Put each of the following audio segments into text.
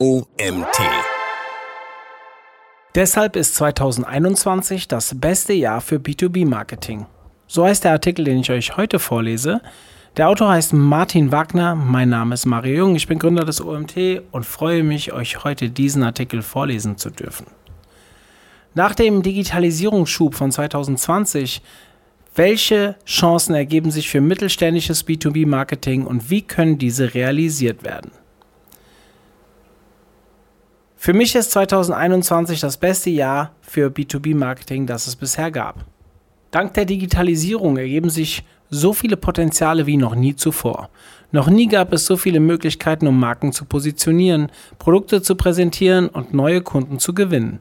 OMT. Deshalb ist 2021 das beste Jahr für B2B-Marketing. So heißt der Artikel, den ich euch heute vorlese. Der Autor heißt Martin Wagner, mein Name ist Mario Jung, ich bin Gründer des OMT und freue mich, euch heute diesen Artikel vorlesen zu dürfen. Nach dem Digitalisierungsschub von 2020, welche Chancen ergeben sich für mittelständisches B2B-Marketing und wie können diese realisiert werden? Für mich ist 2021 das beste Jahr für B2B-Marketing, das es bisher gab. Dank der Digitalisierung ergeben sich so viele Potenziale wie noch nie zuvor. Noch nie gab es so viele Möglichkeiten, um Marken zu positionieren, Produkte zu präsentieren und neue Kunden zu gewinnen.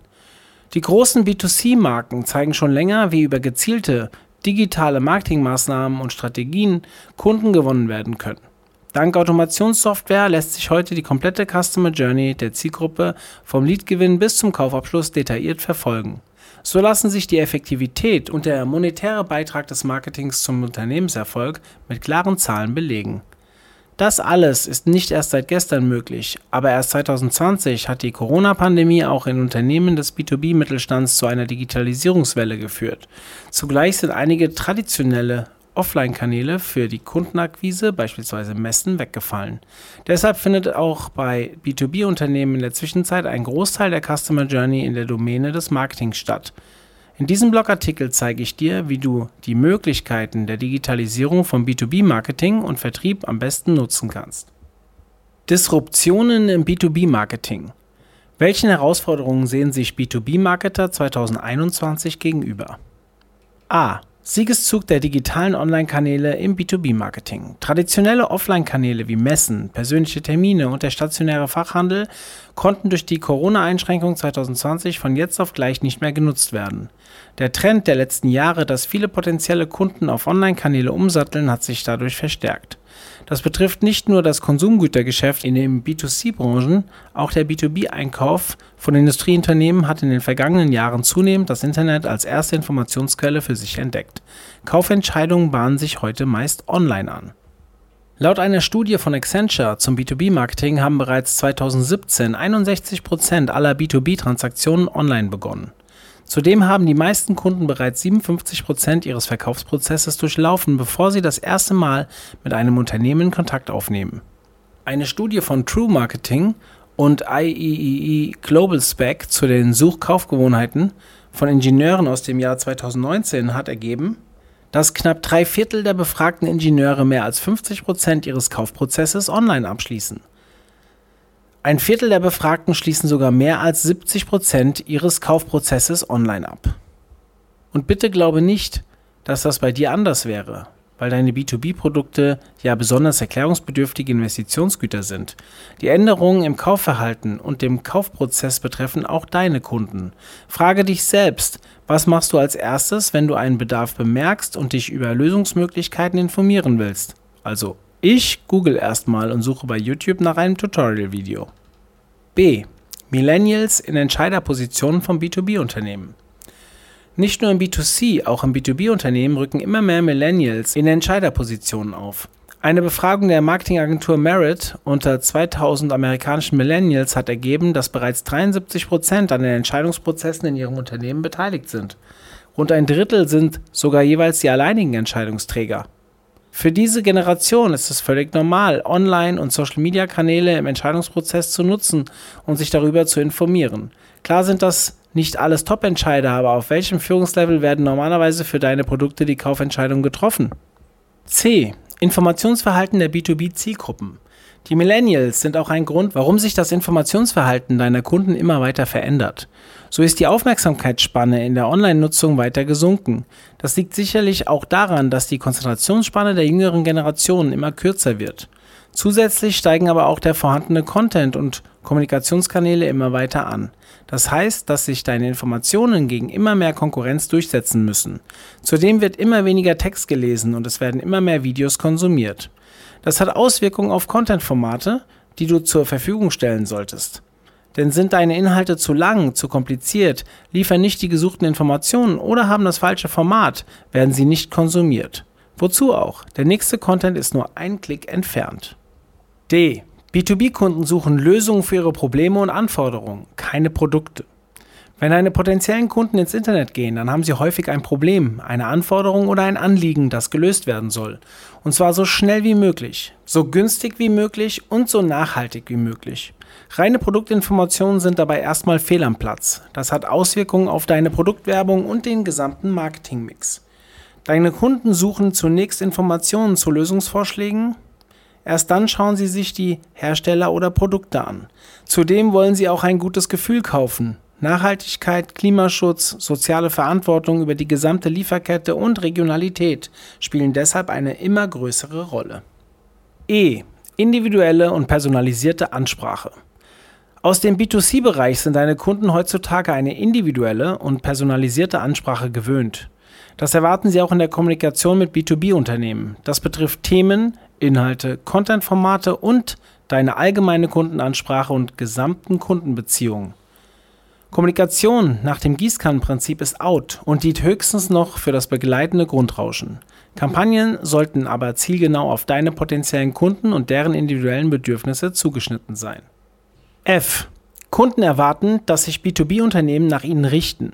Die großen B2C-Marken zeigen schon länger, wie über gezielte digitale Marketingmaßnahmen und Strategien Kunden gewonnen werden können. Dank Automationssoftware lässt sich heute die komplette Customer Journey der Zielgruppe vom Leadgewinn bis zum Kaufabschluss detailliert verfolgen. So lassen sich die Effektivität und der monetäre Beitrag des Marketings zum Unternehmenserfolg mit klaren Zahlen belegen. Das alles ist nicht erst seit gestern möglich, aber erst 2020 hat die Corona-Pandemie auch in Unternehmen des B2B-Mittelstands zu einer Digitalisierungswelle geführt. Zugleich sind einige traditionelle Offline-Kanäle für die Kundenakquise, beispielsweise Messen, weggefallen. Deshalb findet auch bei B2B-Unternehmen in der Zwischenzeit ein Großteil der Customer Journey in der Domäne des Marketings statt. In diesem Blogartikel zeige ich dir, wie du die Möglichkeiten der Digitalisierung von B2B-Marketing und Vertrieb am besten nutzen kannst. Disruptionen im B2B-Marketing. Welchen Herausforderungen sehen sich B2B-Marketer 2021 gegenüber? A. Siegeszug der digitalen Online-Kanäle im B2B-Marketing. Traditionelle Offline-Kanäle wie Messen, persönliche Termine und der stationäre Fachhandel konnten durch die Corona-Einschränkung 2020 von jetzt auf gleich nicht mehr genutzt werden. Der Trend der letzten Jahre, dass viele potenzielle Kunden auf Online-Kanäle umsatteln, hat sich dadurch verstärkt. Das betrifft nicht nur das Konsumgütergeschäft in den B2C-Branchen, auch der B2B-Einkauf von Industrieunternehmen hat in den vergangenen Jahren zunehmend das Internet als erste Informationsquelle für sich entdeckt. Kaufentscheidungen bahnen sich heute meist online an. Laut einer Studie von Accenture zum B2B-Marketing haben bereits 2017 61 Prozent aller B2B-Transaktionen online begonnen. Zudem haben die meisten Kunden bereits 57 Prozent ihres Verkaufsprozesses durchlaufen, bevor sie das erste Mal mit einem Unternehmen Kontakt aufnehmen. Eine Studie von True Marketing und IEEE Global Spec zu den Suchkaufgewohnheiten von Ingenieuren aus dem Jahr 2019 hat ergeben, dass knapp drei Viertel der befragten Ingenieure mehr als 50 Prozent ihres Kaufprozesses online abschließen. Ein Viertel der Befragten schließen sogar mehr als 70 Prozent ihres Kaufprozesses online ab. Und bitte glaube nicht, dass das bei dir anders wäre, weil deine B2B-Produkte ja besonders erklärungsbedürftige Investitionsgüter sind. Die Änderungen im Kaufverhalten und dem Kaufprozess betreffen auch deine Kunden. Frage dich selbst, was machst du als erstes, wenn du einen Bedarf bemerkst und dich über Lösungsmöglichkeiten informieren willst? Also ich google erstmal und suche bei YouTube nach einem Tutorial-Video. B. Millennials in Entscheiderpositionen von B2B-Unternehmen. Nicht nur im B2C, auch im B2B-Unternehmen rücken immer mehr Millennials in Entscheiderpositionen auf. Eine Befragung der Marketingagentur Merit unter 2000 amerikanischen Millennials hat ergeben, dass bereits 73 Prozent an den Entscheidungsprozessen in ihrem Unternehmen beteiligt sind. Rund ein Drittel sind sogar jeweils die alleinigen Entscheidungsträger. Für diese Generation ist es völlig normal, Online- und Social-Media-Kanäle im Entscheidungsprozess zu nutzen und sich darüber zu informieren. Klar sind das nicht alles Top-Entscheider, aber auf welchem Führungslevel werden normalerweise für deine Produkte die Kaufentscheidungen getroffen? C. Informationsverhalten der B2B-Zielgruppen. Die Millennials sind auch ein Grund, warum sich das Informationsverhalten deiner Kunden immer weiter verändert. So ist die Aufmerksamkeitsspanne in der Online-Nutzung weiter gesunken. Das liegt sicherlich auch daran, dass die Konzentrationsspanne der jüngeren Generationen immer kürzer wird. Zusätzlich steigen aber auch der vorhandene Content und Kommunikationskanäle immer weiter an. Das heißt, dass sich deine Informationen gegen immer mehr Konkurrenz durchsetzen müssen. Zudem wird immer weniger Text gelesen und es werden immer mehr Videos konsumiert. Das hat Auswirkungen auf Content-Formate, die du zur Verfügung stellen solltest. Denn sind deine Inhalte zu lang, zu kompliziert, liefern nicht die gesuchten Informationen oder haben das falsche Format, werden sie nicht konsumiert. Wozu auch? Der nächste Content ist nur ein Klick entfernt. D. B2B-Kunden suchen Lösungen für ihre Probleme und Anforderungen, keine Produkte. Wenn deine potenziellen Kunden ins Internet gehen, dann haben sie häufig ein Problem, eine Anforderung oder ein Anliegen, das gelöst werden soll. Und zwar so schnell wie möglich, so günstig wie möglich und so nachhaltig wie möglich. Reine Produktinformationen sind dabei erstmal fehl am Platz. Das hat Auswirkungen auf deine Produktwerbung und den gesamten Marketingmix. Deine Kunden suchen zunächst Informationen zu Lösungsvorschlägen. Erst dann schauen sie sich die Hersteller oder Produkte an. Zudem wollen sie auch ein gutes Gefühl kaufen, Nachhaltigkeit, Klimaschutz, soziale Verantwortung über die gesamte Lieferkette und Regionalität spielen deshalb eine immer größere Rolle. E. Individuelle und personalisierte Ansprache. Aus dem B2C-Bereich sind deine Kunden heutzutage eine individuelle und personalisierte Ansprache gewöhnt. Das erwarten sie auch in der Kommunikation mit B2B-Unternehmen. Das betrifft Themen, Inhalte, Content-Formate und deine allgemeine Kundenansprache und gesamten Kundenbeziehungen. Kommunikation nach dem Gießkannenprinzip ist out und dient höchstens noch für das begleitende Grundrauschen. Kampagnen sollten aber zielgenau auf deine potenziellen Kunden und deren individuellen Bedürfnisse zugeschnitten sein. F. Kunden erwarten, dass sich B2B-Unternehmen nach ihnen richten.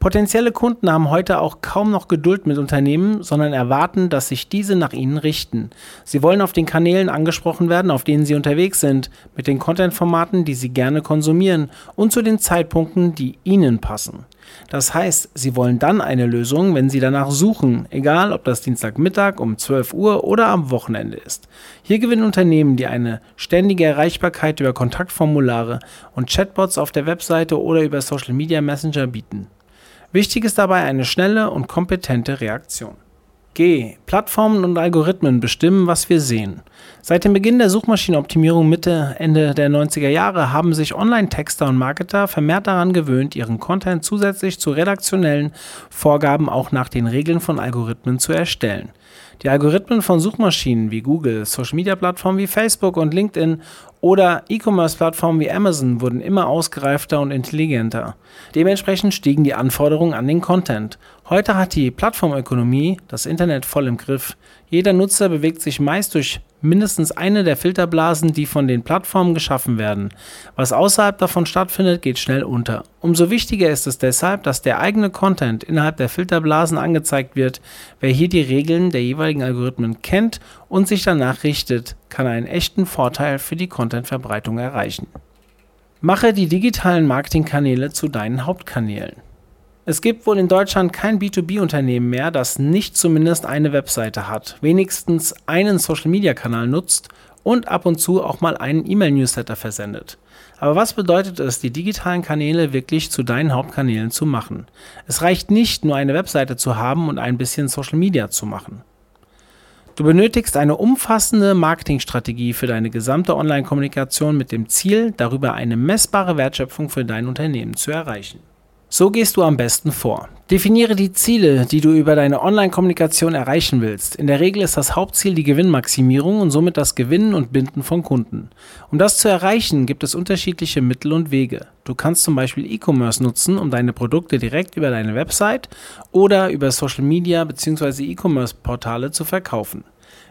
Potenzielle Kunden haben heute auch kaum noch Geduld mit Unternehmen, sondern erwarten, dass sich diese nach ihnen richten. Sie wollen auf den Kanälen angesprochen werden, auf denen sie unterwegs sind, mit den Content-Formaten, die sie gerne konsumieren und zu den Zeitpunkten, die ihnen passen. Das heißt, sie wollen dann eine Lösung, wenn sie danach suchen, egal ob das Dienstagmittag um 12 Uhr oder am Wochenende ist. Hier gewinnen Unternehmen, die eine ständige Erreichbarkeit über Kontaktformulare und Chatbots auf der Webseite oder über Social Media Messenger bieten. Wichtig ist dabei eine schnelle und kompetente Reaktion. G. Plattformen und Algorithmen bestimmen, was wir sehen. Seit dem Beginn der Suchmaschinenoptimierung Mitte, Ende der 90er Jahre haben sich Online-Texter und Marketer vermehrt daran gewöhnt, ihren Content zusätzlich zu redaktionellen Vorgaben auch nach den Regeln von Algorithmen zu erstellen. Die Algorithmen von Suchmaschinen wie Google, Social-Media-Plattformen wie Facebook und LinkedIn oder E-Commerce-Plattformen wie Amazon wurden immer ausgereifter und intelligenter. Dementsprechend stiegen die Anforderungen an den Content. Heute hat die Plattformökonomie das Internet voll im Griff. Jeder Nutzer bewegt sich meist durch mindestens eine der Filterblasen, die von den Plattformen geschaffen werden. Was außerhalb davon stattfindet, geht schnell unter. Umso wichtiger ist es deshalb, dass der eigene Content innerhalb der Filterblasen angezeigt wird. Wer hier die Regeln der jeweiligen Algorithmen kennt und sich danach richtet, kann einen echten Vorteil für die Contentverbreitung erreichen. Mache die digitalen Marketingkanäle zu deinen Hauptkanälen. Es gibt wohl in Deutschland kein B2B-Unternehmen mehr, das nicht zumindest eine Webseite hat, wenigstens einen Social-Media-Kanal nutzt und ab und zu auch mal einen E-Mail-Newsletter versendet. Aber was bedeutet es, die digitalen Kanäle wirklich zu deinen Hauptkanälen zu machen? Es reicht nicht, nur eine Webseite zu haben und ein bisschen Social Media zu machen. Du benötigst eine umfassende Marketingstrategie für deine gesamte Online-Kommunikation mit dem Ziel, darüber eine messbare Wertschöpfung für dein Unternehmen zu erreichen. So gehst du am besten vor. Definiere die Ziele, die du über deine Online-Kommunikation erreichen willst. In der Regel ist das Hauptziel die Gewinnmaximierung und somit das Gewinnen und Binden von Kunden. Um das zu erreichen, gibt es unterschiedliche Mittel und Wege. Du kannst zum Beispiel E-Commerce nutzen, um deine Produkte direkt über deine Website oder über Social Media bzw. E-Commerce-Portale zu verkaufen.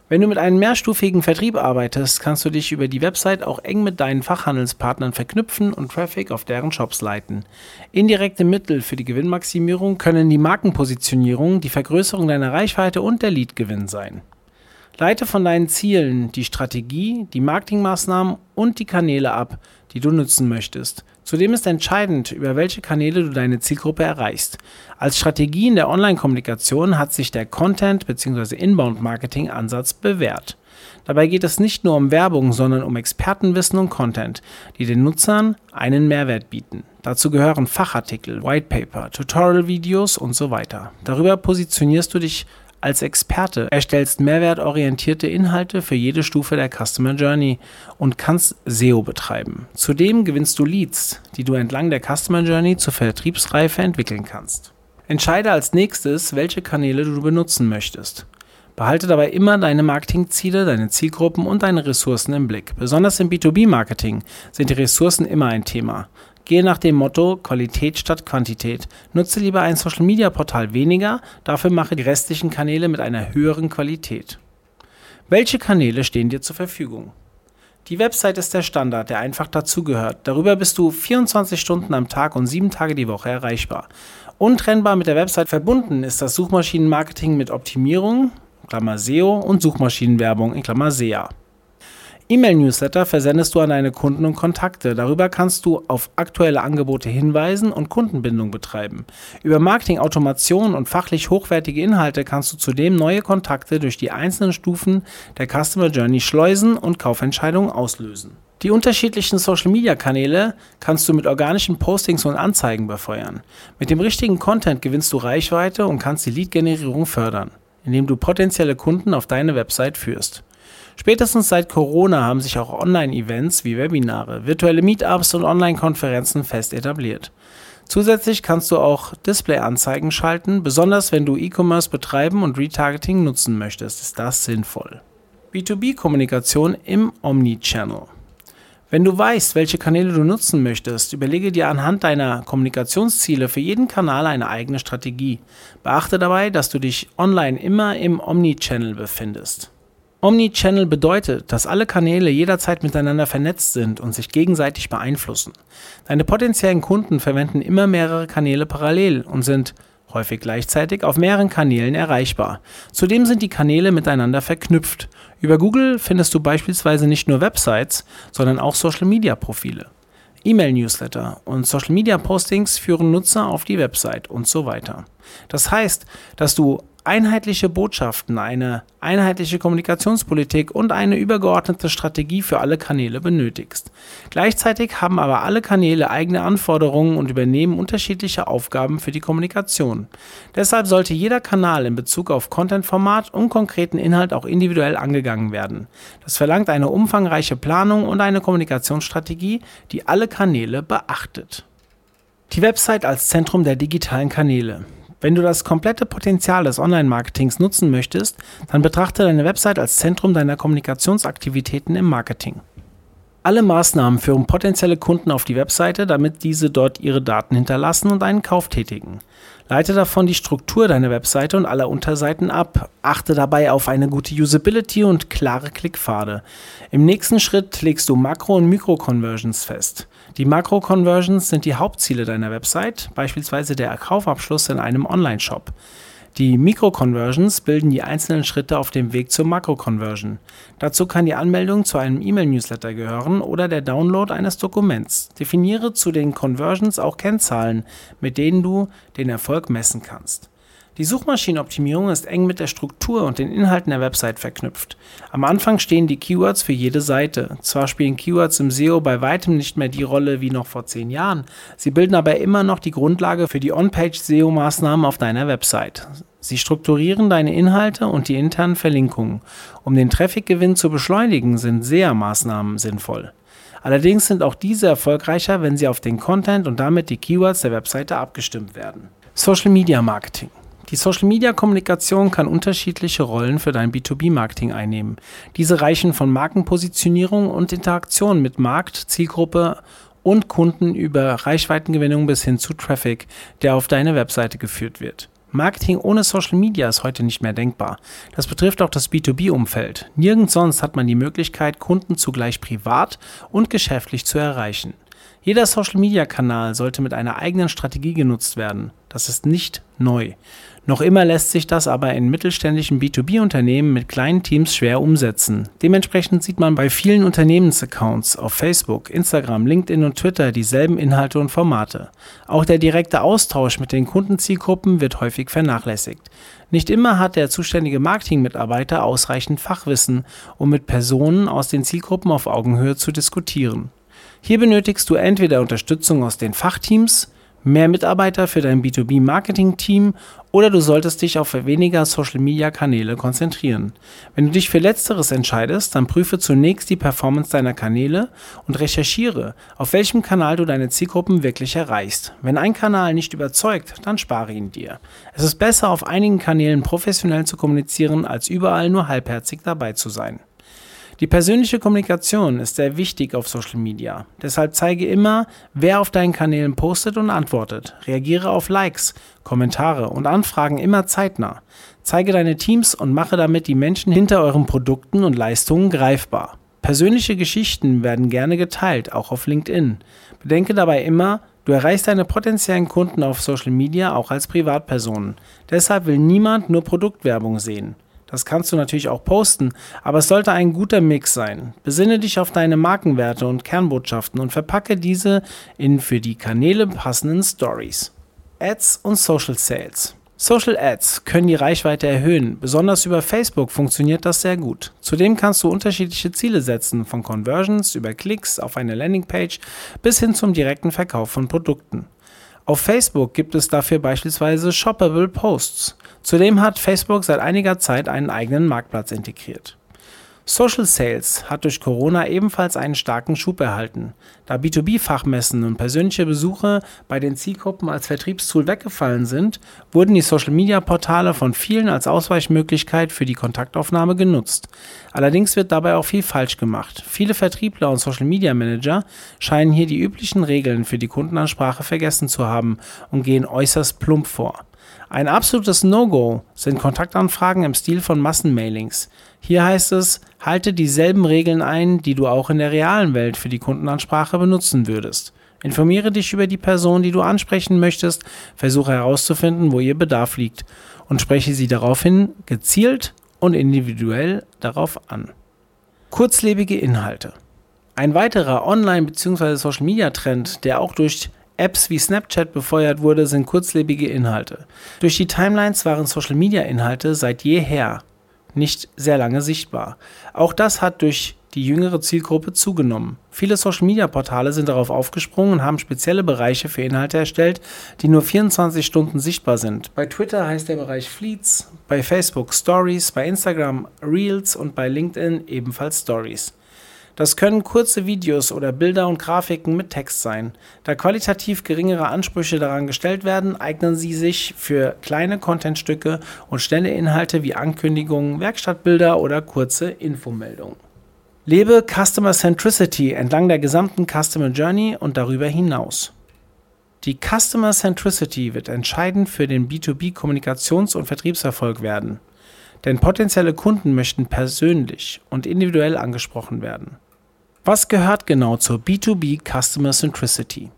Wenn du mit einem mehrstufigen Vertrieb arbeitest, kannst du dich über die Website auch eng mit deinen Fachhandelspartnern verknüpfen und Traffic auf deren Shops leiten. Indirekte Mittel für die Gewinnmaximierung können die Markenpositionierung, die Vergrößerung deiner Reichweite und der Leadgewinn sein. Leite von deinen Zielen die Strategie, die Marketingmaßnahmen und die Kanäle ab, die du nutzen möchtest. Zudem ist entscheidend, über welche Kanäle du deine Zielgruppe erreichst. Als Strategie in der Online-Kommunikation hat sich der Content- bzw. Inbound-Marketing-Ansatz bewährt. Dabei geht es nicht nur um Werbung, sondern um Expertenwissen und Content, die den Nutzern einen Mehrwert bieten. Dazu gehören Fachartikel, Whitepaper, Tutorial-Videos und so weiter. Darüber positionierst du dich als Experte erstellst mehrwertorientierte Inhalte für jede Stufe der Customer Journey und kannst SEO betreiben. Zudem gewinnst du Leads, die du entlang der Customer Journey zur Vertriebsreife entwickeln kannst. Entscheide als nächstes, welche Kanäle du benutzen möchtest. Behalte dabei immer deine Marketingziele, deine Zielgruppen und deine Ressourcen im Blick. Besonders im B2B-Marketing sind die Ressourcen immer ein Thema. Gehe nach dem Motto Qualität statt Quantität. Nutze lieber ein Social-Media-Portal weniger, dafür mache die restlichen Kanäle mit einer höheren Qualität. Welche Kanäle stehen dir zur Verfügung? Die Website ist der Standard, der einfach dazugehört. Darüber bist du 24 Stunden am Tag und 7 Tage die Woche erreichbar. Untrennbar mit der Website verbunden ist das Suchmaschinenmarketing mit Optimierung, SEO und Suchmaschinenwerbung SEA. E-Mail-Newsletter versendest du an deine Kunden und Kontakte. Darüber kannst du auf aktuelle Angebote hinweisen und Kundenbindung betreiben. Über Marketing-Automation und fachlich hochwertige Inhalte kannst du zudem neue Kontakte durch die einzelnen Stufen der Customer Journey schleusen und Kaufentscheidungen auslösen. Die unterschiedlichen Social-Media-Kanäle kannst du mit organischen Postings und Anzeigen befeuern. Mit dem richtigen Content gewinnst du Reichweite und kannst die Lead-Generierung fördern, indem du potenzielle Kunden auf deine Website führst. Spätestens seit Corona haben sich auch Online-Events wie Webinare, virtuelle Meetups und Online-Konferenzen fest etabliert. Zusätzlich kannst du auch Display-Anzeigen schalten, besonders wenn du E-Commerce betreiben und Retargeting nutzen möchtest, ist das sinnvoll. B2B-Kommunikation im Omnichannel. Wenn du weißt, welche Kanäle du nutzen möchtest, überlege dir anhand deiner Kommunikationsziele für jeden Kanal eine eigene Strategie. Beachte dabei, dass du dich online immer im Omnichannel befindest. Omnichannel bedeutet, dass alle Kanäle jederzeit miteinander vernetzt sind und sich gegenseitig beeinflussen. Deine potenziellen Kunden verwenden immer mehrere Kanäle parallel und sind häufig gleichzeitig auf mehreren Kanälen erreichbar. Zudem sind die Kanäle miteinander verknüpft. Über Google findest du beispielsweise nicht nur Websites, sondern auch Social-Media-Profile. E-Mail-Newsletter und Social-Media-Postings führen Nutzer auf die Website und so weiter. Das heißt, dass du einheitliche Botschaften, eine einheitliche Kommunikationspolitik und eine übergeordnete Strategie für alle Kanäle benötigst. Gleichzeitig haben aber alle Kanäle eigene Anforderungen und übernehmen unterschiedliche Aufgaben für die Kommunikation. Deshalb sollte jeder Kanal in Bezug auf Contentformat und konkreten Inhalt auch individuell angegangen werden. Das verlangt eine umfangreiche Planung und eine Kommunikationsstrategie, die alle Kanäle beachtet. Die Website als Zentrum der digitalen Kanäle. Wenn du das komplette Potenzial des Online-Marketings nutzen möchtest, dann betrachte deine Website als Zentrum deiner Kommunikationsaktivitäten im Marketing. Alle Maßnahmen führen potenzielle Kunden auf die Webseite, damit diese dort ihre Daten hinterlassen und einen Kauf tätigen. Leite davon die Struktur deiner Webseite und aller Unterseiten ab. Achte dabei auf eine gute Usability und klare Klickpfade. Im nächsten Schritt legst du Makro- und Mikro-Conversions fest. Die Makro-Conversions sind die Hauptziele deiner Website, beispielsweise der Kaufabschluss in einem Online-Shop. Die Mikro-Conversions bilden die einzelnen Schritte auf dem Weg zur Makro-Conversion. Dazu kann die Anmeldung zu einem E-Mail-Newsletter gehören oder der Download eines Dokuments. Definiere zu den Conversions auch Kennzahlen, mit denen du den Erfolg messen kannst. Die Suchmaschinenoptimierung ist eng mit der Struktur und den Inhalten der Website verknüpft. Am Anfang stehen die Keywords für jede Seite. Zwar spielen Keywords im SEO bei weitem nicht mehr die Rolle wie noch vor zehn Jahren, sie bilden aber immer noch die Grundlage für die On-Page-SEO-Maßnahmen auf deiner Website. Sie strukturieren deine Inhalte und die internen Verlinkungen. Um den Traffic-Gewinn zu beschleunigen, sind SEA-Maßnahmen sinnvoll. Allerdings sind auch diese erfolgreicher, wenn sie auf den Content und damit die Keywords der Webseite abgestimmt werden. Social Media Marketing. Die Social-Media-Kommunikation kann unterschiedliche Rollen für dein B2B-Marketing einnehmen. Diese reichen von Markenpositionierung und Interaktion mit Markt, Zielgruppe und Kunden über Reichweitengewinnung bis hin zu Traffic, der auf deine Webseite geführt wird. Marketing ohne Social Media ist heute nicht mehr denkbar. Das betrifft auch das B2B-Umfeld. Nirgends sonst hat man die Möglichkeit, Kunden zugleich privat und geschäftlich zu erreichen. Jeder Social-Media-Kanal sollte mit einer eigenen Strategie genutzt werden. Das ist nicht neu. Noch immer lässt sich das aber in mittelständischen B2B-Unternehmen mit kleinen Teams schwer umsetzen. Dementsprechend sieht man bei vielen Unternehmensaccounts auf Facebook, Instagram, LinkedIn und Twitter dieselben Inhalte und Formate. Auch der direkte Austausch mit den Kundenzielgruppen wird häufig vernachlässigt. Nicht immer hat der zuständige Marketingmitarbeiter ausreichend Fachwissen, um mit Personen aus den Zielgruppen auf Augenhöhe zu diskutieren. Hier benötigst du entweder Unterstützung aus den Fachteams, mehr Mitarbeiter für dein B2B-Marketing-Team oder du solltest dich auf weniger Social-Media-Kanäle konzentrieren. Wenn du dich für letzteres entscheidest, dann prüfe zunächst die Performance deiner Kanäle und recherchiere, auf welchem Kanal du deine Zielgruppen wirklich erreichst. Wenn ein Kanal nicht überzeugt, dann spare ihn dir. Es ist besser, auf einigen Kanälen professionell zu kommunizieren, als überall nur halbherzig dabei zu sein. Die persönliche Kommunikation ist sehr wichtig auf Social Media. Deshalb zeige immer, wer auf deinen Kanälen postet und antwortet. Reagiere auf Likes, Kommentare und Anfragen immer zeitnah. Zeige deine Teams und mache damit die Menschen hinter euren Produkten und Leistungen greifbar. Persönliche Geschichten werden gerne geteilt, auch auf LinkedIn. Bedenke dabei immer, du erreichst deine potenziellen Kunden auf Social Media auch als Privatpersonen. Deshalb will niemand nur Produktwerbung sehen. Das kannst du natürlich auch posten, aber es sollte ein guter Mix sein. Besinne dich auf deine Markenwerte und Kernbotschaften und verpacke diese in für die Kanäle passenden Stories. Ads und Social Sales. Social Ads können die Reichweite erhöhen. Besonders über Facebook funktioniert das sehr gut. Zudem kannst du unterschiedliche Ziele setzen, von Conversions über Klicks auf eine Landingpage bis hin zum direkten Verkauf von Produkten. Auf Facebook gibt es dafür beispielsweise Shoppable Posts. Zudem hat Facebook seit einiger Zeit einen eigenen Marktplatz integriert. Social Sales hat durch Corona ebenfalls einen starken Schub erhalten. Da B2B-Fachmessen und persönliche Besuche bei den Zielgruppen als Vertriebstool weggefallen sind, wurden die Social-Media-Portale von vielen als Ausweichmöglichkeit für die Kontaktaufnahme genutzt. Allerdings wird dabei auch viel falsch gemacht. Viele Vertriebler und Social-Media-Manager scheinen hier die üblichen Regeln für die Kundenansprache vergessen zu haben und gehen äußerst plump vor. Ein absolutes No-Go sind Kontaktanfragen im Stil von Massenmailings. Hier heißt es, halte dieselben Regeln ein, die du auch in der realen Welt für die Kundenansprache benutzen würdest. Informiere dich über die Person, die du ansprechen möchtest, versuche herauszufinden, wo ihr Bedarf liegt und spreche sie daraufhin gezielt und individuell darauf an. Kurzlebige Inhalte. Ein weiterer Online- bzw. Social-Media-Trend, der auch durch Apps wie Snapchat befeuert wurde, sind kurzlebige Inhalte. Durch die Timelines waren Social-Media-Inhalte seit jeher nicht sehr lange sichtbar. Auch das hat durch die jüngere Zielgruppe zugenommen. Viele Social-Media-Portale sind darauf aufgesprungen und haben spezielle Bereiche für Inhalte erstellt, die nur 24 Stunden sichtbar sind. Bei Twitter heißt der Bereich Fleets, bei Facebook Stories, bei Instagram Reels und bei LinkedIn ebenfalls Stories. Das können kurze Videos oder Bilder und Grafiken mit Text sein. Da qualitativ geringere Ansprüche daran gestellt werden, eignen sie sich für kleine Contentstücke und schnelle Inhalte wie Ankündigungen, Werkstattbilder oder kurze Infomeldungen. Lebe Customer Centricity entlang der gesamten Customer Journey und darüber hinaus. Die Customer Centricity wird entscheidend für den B2B-Kommunikations- und Vertriebserfolg werden. Denn potenzielle Kunden möchten persönlich und individuell angesprochen werden. Was gehört genau zur B2B Customer Centricity?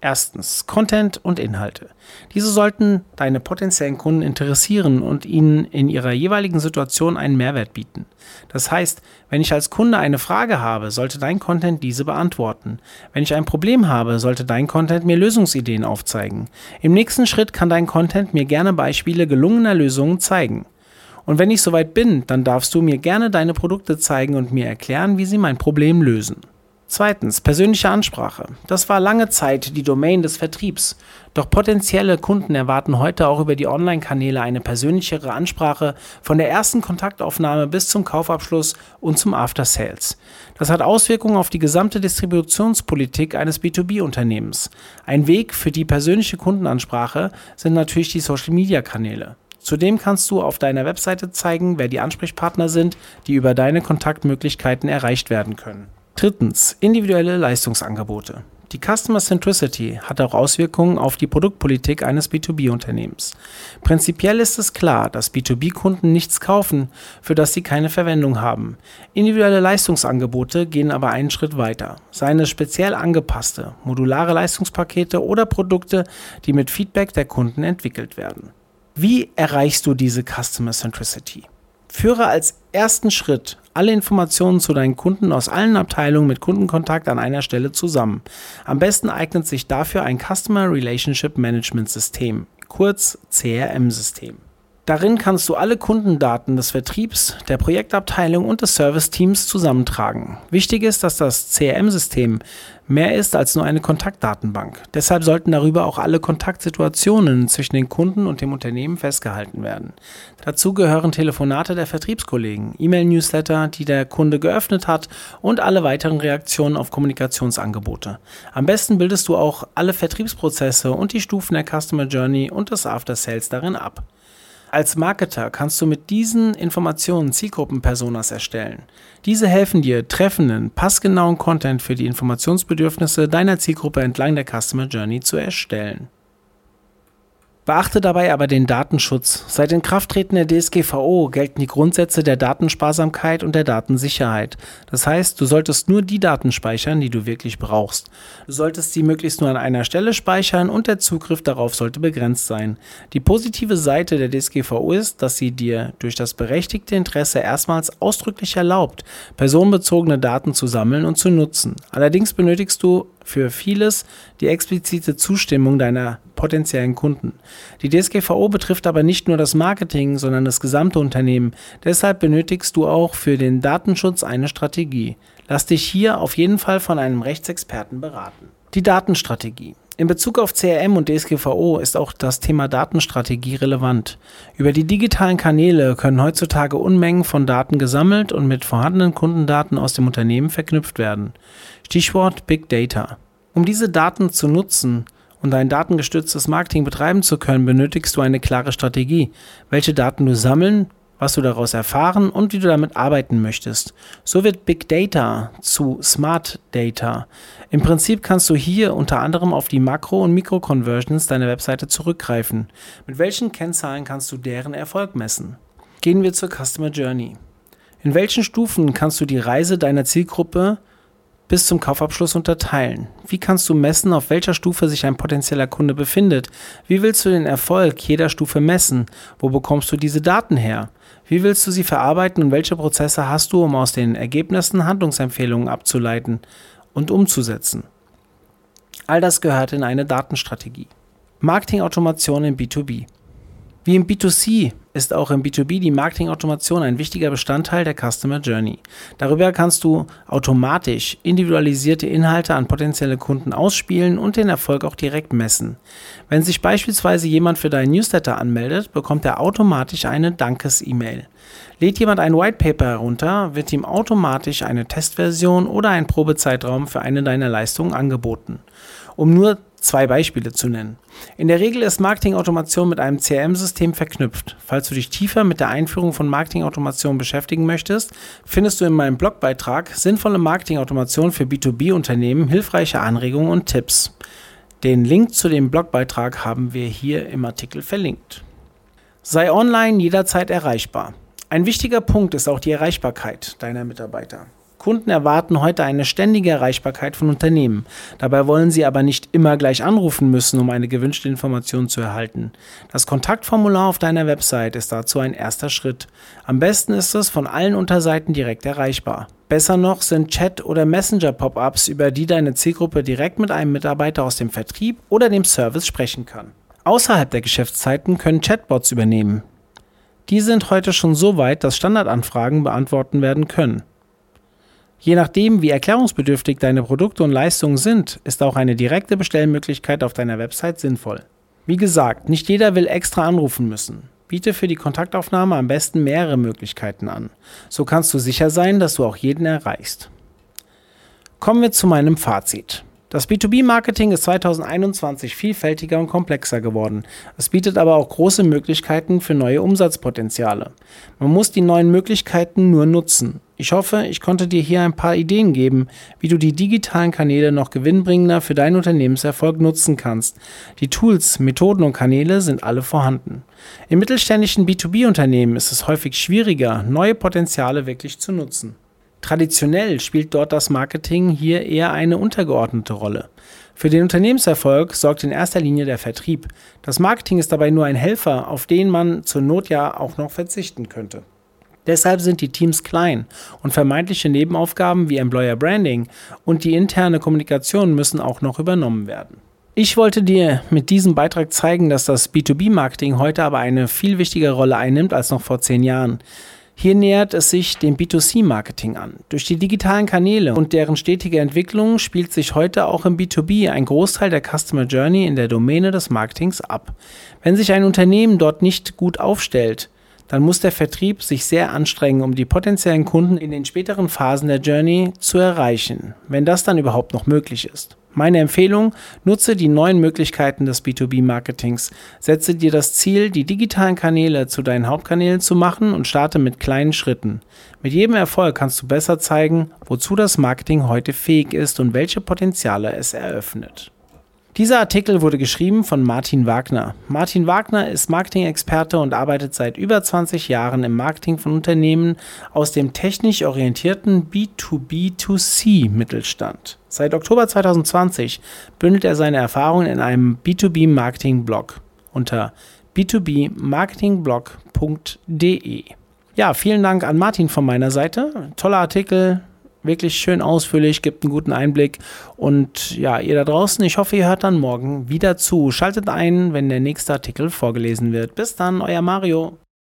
Erstens Content und Inhalte. Diese sollten deine potenziellen Kunden interessieren und ihnen in ihrer jeweiligen Situation einen Mehrwert bieten. Das heißt, wenn ich als Kunde eine Frage habe, sollte dein Content diese beantworten. Wenn ich ein Problem habe, sollte dein Content mir Lösungsideen aufzeigen. Im nächsten Schritt kann dein Content mir gerne Beispiele gelungener Lösungen zeigen. Und wenn ich soweit bin, dann darfst du mir gerne deine Produkte zeigen und mir erklären, wie sie mein Problem lösen. Zweitens, persönliche Ansprache. Das war lange Zeit die Domain des Vertriebs. Doch potenzielle Kunden erwarten heute auch über die Online-Kanäle eine persönlichere Ansprache von der ersten Kontaktaufnahme bis zum Kaufabschluss und zum After Sales. Das hat Auswirkungen auf die gesamte Distributionspolitik eines B2B-Unternehmens. Ein Weg für die persönliche Kundenansprache sind natürlich die Social-Media-Kanäle. Zudem kannst du auf deiner Webseite zeigen, wer die Ansprechpartner sind, die über deine Kontaktmöglichkeiten erreicht werden können. Drittens, individuelle Leistungsangebote. Die Customer Centricity hat auch Auswirkungen auf die Produktpolitik eines B2B-Unternehmens. Prinzipiell ist es klar, dass B2B-Kunden nichts kaufen, für das sie keine Verwendung haben. Individuelle Leistungsangebote gehen aber einen Schritt weiter. Seien es speziell angepasste, modulare Leistungspakete oder Produkte, die mit Feedback der Kunden entwickelt werden. Wie erreichst du diese Customer Centricity? Führe als ersten Schritt alle Informationen zu deinen Kunden aus allen Abteilungen mit Kundenkontakt an einer Stelle zusammen. Am besten eignet sich dafür ein Customer Relationship Management System, kurz CRM-System. Darin kannst du alle Kundendaten des Vertriebs, der Projektabteilung und des Serviceteams zusammentragen. Wichtig ist, dass das CRM-System mehr ist als nur eine Kontaktdatenbank. Deshalb sollten darüber auch alle Kontaktsituationen zwischen den Kunden und dem Unternehmen festgehalten werden. Dazu gehören Telefonate der Vertriebskollegen, E-Mail-Newsletter, die der Kunde geöffnet hat und alle weiteren Reaktionen auf Kommunikationsangebote. Am besten bildest du auch alle Vertriebsprozesse und die Stufen der Customer Journey und des After Sales darin ab. Als Marketer kannst du mit diesen Informationen Zielgruppenpersonas erstellen. Diese helfen dir, treffenden, passgenauen Content für die Informationsbedürfnisse deiner Zielgruppe entlang der Customer Journey zu erstellen. Beachte dabei aber den Datenschutz. Seit Inkrafttreten der DSGVO gelten die Grundsätze der Datensparsamkeit und der Datensicherheit. Das heißt, du solltest nur die Daten speichern, die du wirklich brauchst. Du solltest sie möglichst nur an einer Stelle speichern und der Zugriff darauf sollte begrenzt sein. Die positive Seite der DSGVO ist, dass sie dir durch das berechtigte Interesse erstmals ausdrücklich erlaubt, personenbezogene Daten zu sammeln und zu nutzen. Allerdings benötigst du für vieles die explizite Zustimmung deiner potenziellen Kunden. Die DSGVO betrifft aber nicht nur das Marketing, sondern das gesamte Unternehmen. Deshalb benötigst du auch für den Datenschutz eine Strategie. Lass dich hier auf jeden Fall von einem Rechtsexperten beraten. Die Datenstrategie. In Bezug auf CRM und DSGVO ist auch das Thema Datenstrategie relevant. Über die digitalen Kanäle können heutzutage Unmengen von Daten gesammelt und mit vorhandenen Kundendaten aus dem Unternehmen verknüpft werden. Stichwort Big Data. Um diese Daten zu nutzen und ein datengestütztes Marketing betreiben zu können, benötigst du eine klare Strategie, welche Daten du sammeln, was du daraus erfahren und wie du damit arbeiten möchtest. So wird Big Data zu Smart Data. Im Prinzip kannst du hier unter anderem auf die Makro- und Mikro-Conversions deiner Webseite zurückgreifen. Mit welchen Kennzahlen kannst du deren Erfolg messen? Gehen wir zur Customer Journey. In welchen Stufen kannst du die Reise deiner Zielgruppe bis zum Kaufabschluss unterteilen? Wie kannst du messen, auf welcher Stufe sich ein potenzieller Kunde befindet? Wie willst du den Erfolg jeder Stufe messen? Wo bekommst du diese Daten her? Wie willst du sie verarbeiten und welche Prozesse hast du, um aus den Ergebnissen Handlungsempfehlungen abzuleiten und umzusetzen? All das gehört in eine Datenstrategie. Marketingautomation im B2B. Wie im B2C ist auch im B2B die Marketingautomation ein wichtiger Bestandteil der Customer Journey. Darüber kannst du automatisch individualisierte Inhalte an potenzielle Kunden ausspielen und den Erfolg auch direkt messen. Wenn sich beispielsweise jemand für deinen Newsletter anmeldet, bekommt er automatisch eine Dankes-E-Mail. Lädt jemand ein White Paper herunter, wird ihm automatisch eine Testversion oder ein Probezeitraum für eine deiner Leistungen angeboten. Um nur zwei Beispiele zu nennen. In der Regel ist Marketingautomation mit einem CRM-System verknüpft. Falls du dich tiefer mit der Einführung von Marketingautomation beschäftigen möchtest, findest du in meinem Blogbeitrag Sinnvolle Marketingautomation für B2B-Unternehmen, hilfreiche Anregungen und Tipps. Den Link zu dem Blogbeitrag haben wir hier im Artikel verlinkt. Sei online jederzeit erreichbar. Ein wichtiger Punkt ist auch die Erreichbarkeit deiner Mitarbeiter. Kunden erwarten heute eine ständige Erreichbarkeit von Unternehmen. Dabei wollen sie aber nicht immer gleich anrufen müssen, um eine gewünschte Information zu erhalten. Das Kontaktformular auf deiner Website ist dazu ein erster Schritt. Am besten ist es von allen Unterseiten direkt erreichbar. Besser noch sind Chat- oder Messenger-Pop-ups, über die deine Zielgruppe direkt mit einem Mitarbeiter aus dem Vertrieb oder dem Service sprechen kann. Außerhalb der Geschäftszeiten können Chatbots übernehmen. Die sind heute schon so weit, dass Standardanfragen beantworten werden können. Je nachdem, wie erklärungsbedürftig deine Produkte und Leistungen sind, ist auch eine direkte Bestellmöglichkeit auf deiner Website sinnvoll. Wie gesagt, nicht jeder will extra anrufen müssen. Biete für die Kontaktaufnahme am besten mehrere Möglichkeiten an. So kannst du sicher sein, dass du auch jeden erreichst. Kommen wir zu meinem Fazit. Das B2B-Marketing ist 2021 vielfältiger und komplexer geworden. Es bietet aber auch große Möglichkeiten für neue Umsatzpotenziale. Man muss die neuen Möglichkeiten nur nutzen. Ich hoffe, ich konnte dir hier ein paar Ideen geben, wie du die digitalen Kanäle noch gewinnbringender für deinen Unternehmenserfolg nutzen kannst. Die Tools, Methoden und Kanäle sind alle vorhanden. In mittelständischen B2B-Unternehmen ist es häufig schwieriger, neue Potenziale wirklich zu nutzen. Traditionell spielt dort das Marketing hier eher eine untergeordnete Rolle. Für den Unternehmenserfolg sorgt in erster Linie der Vertrieb. Das Marketing ist dabei nur ein Helfer, auf den man zur Not ja auch noch verzichten könnte. Deshalb sind die Teams klein und vermeintliche Nebenaufgaben wie Employer Branding und die interne Kommunikation müssen auch noch übernommen werden. Ich wollte dir mit diesem Beitrag zeigen, dass das B2B-Marketing heute aber eine viel wichtigere Rolle einnimmt als noch vor zehn Jahren. Hier nähert es sich dem B2C-Marketing an. Durch die digitalen Kanäle und deren stetige Entwicklung spielt sich heute auch im B2B ein Großteil der Customer Journey in der Domäne des Marketings ab. Wenn sich ein Unternehmen dort nicht gut aufstellt, dann muss der Vertrieb sich sehr anstrengen, um die potenziellen Kunden in den späteren Phasen der Journey zu erreichen, wenn das dann überhaupt noch möglich ist. Meine Empfehlung, nutze die neuen Möglichkeiten des B2B-Marketings. Setze dir das Ziel, die digitalen Kanäle zu deinen Hauptkanälen zu machen und starte mit kleinen Schritten. Mit jedem Erfolg kannst du besser zeigen, wozu das Marketing heute fähig ist und welche Potenziale es eröffnet. Dieser Artikel wurde geschrieben von Martin Wagner. Martin Wagner ist Marketing-Experte und arbeitet seit über 20 Jahren im Marketing von Unternehmen aus dem technisch orientierten B2B2C-Mittelstand. Seit Oktober 2020 bündelt er seine Erfahrungen in einem B2B-Marketing-Blog unter b2bmarketingblog.de. Ja, vielen Dank an Martin von meiner Seite. Toller Artikel, wirklich schön ausführlich, gibt einen guten Einblick. Und ja, ihr da draußen, ich hoffe, ihr hört dann morgen wieder zu. Schaltet ein, wenn der nächste Artikel vorgelesen wird. Bis dann, euer Mario.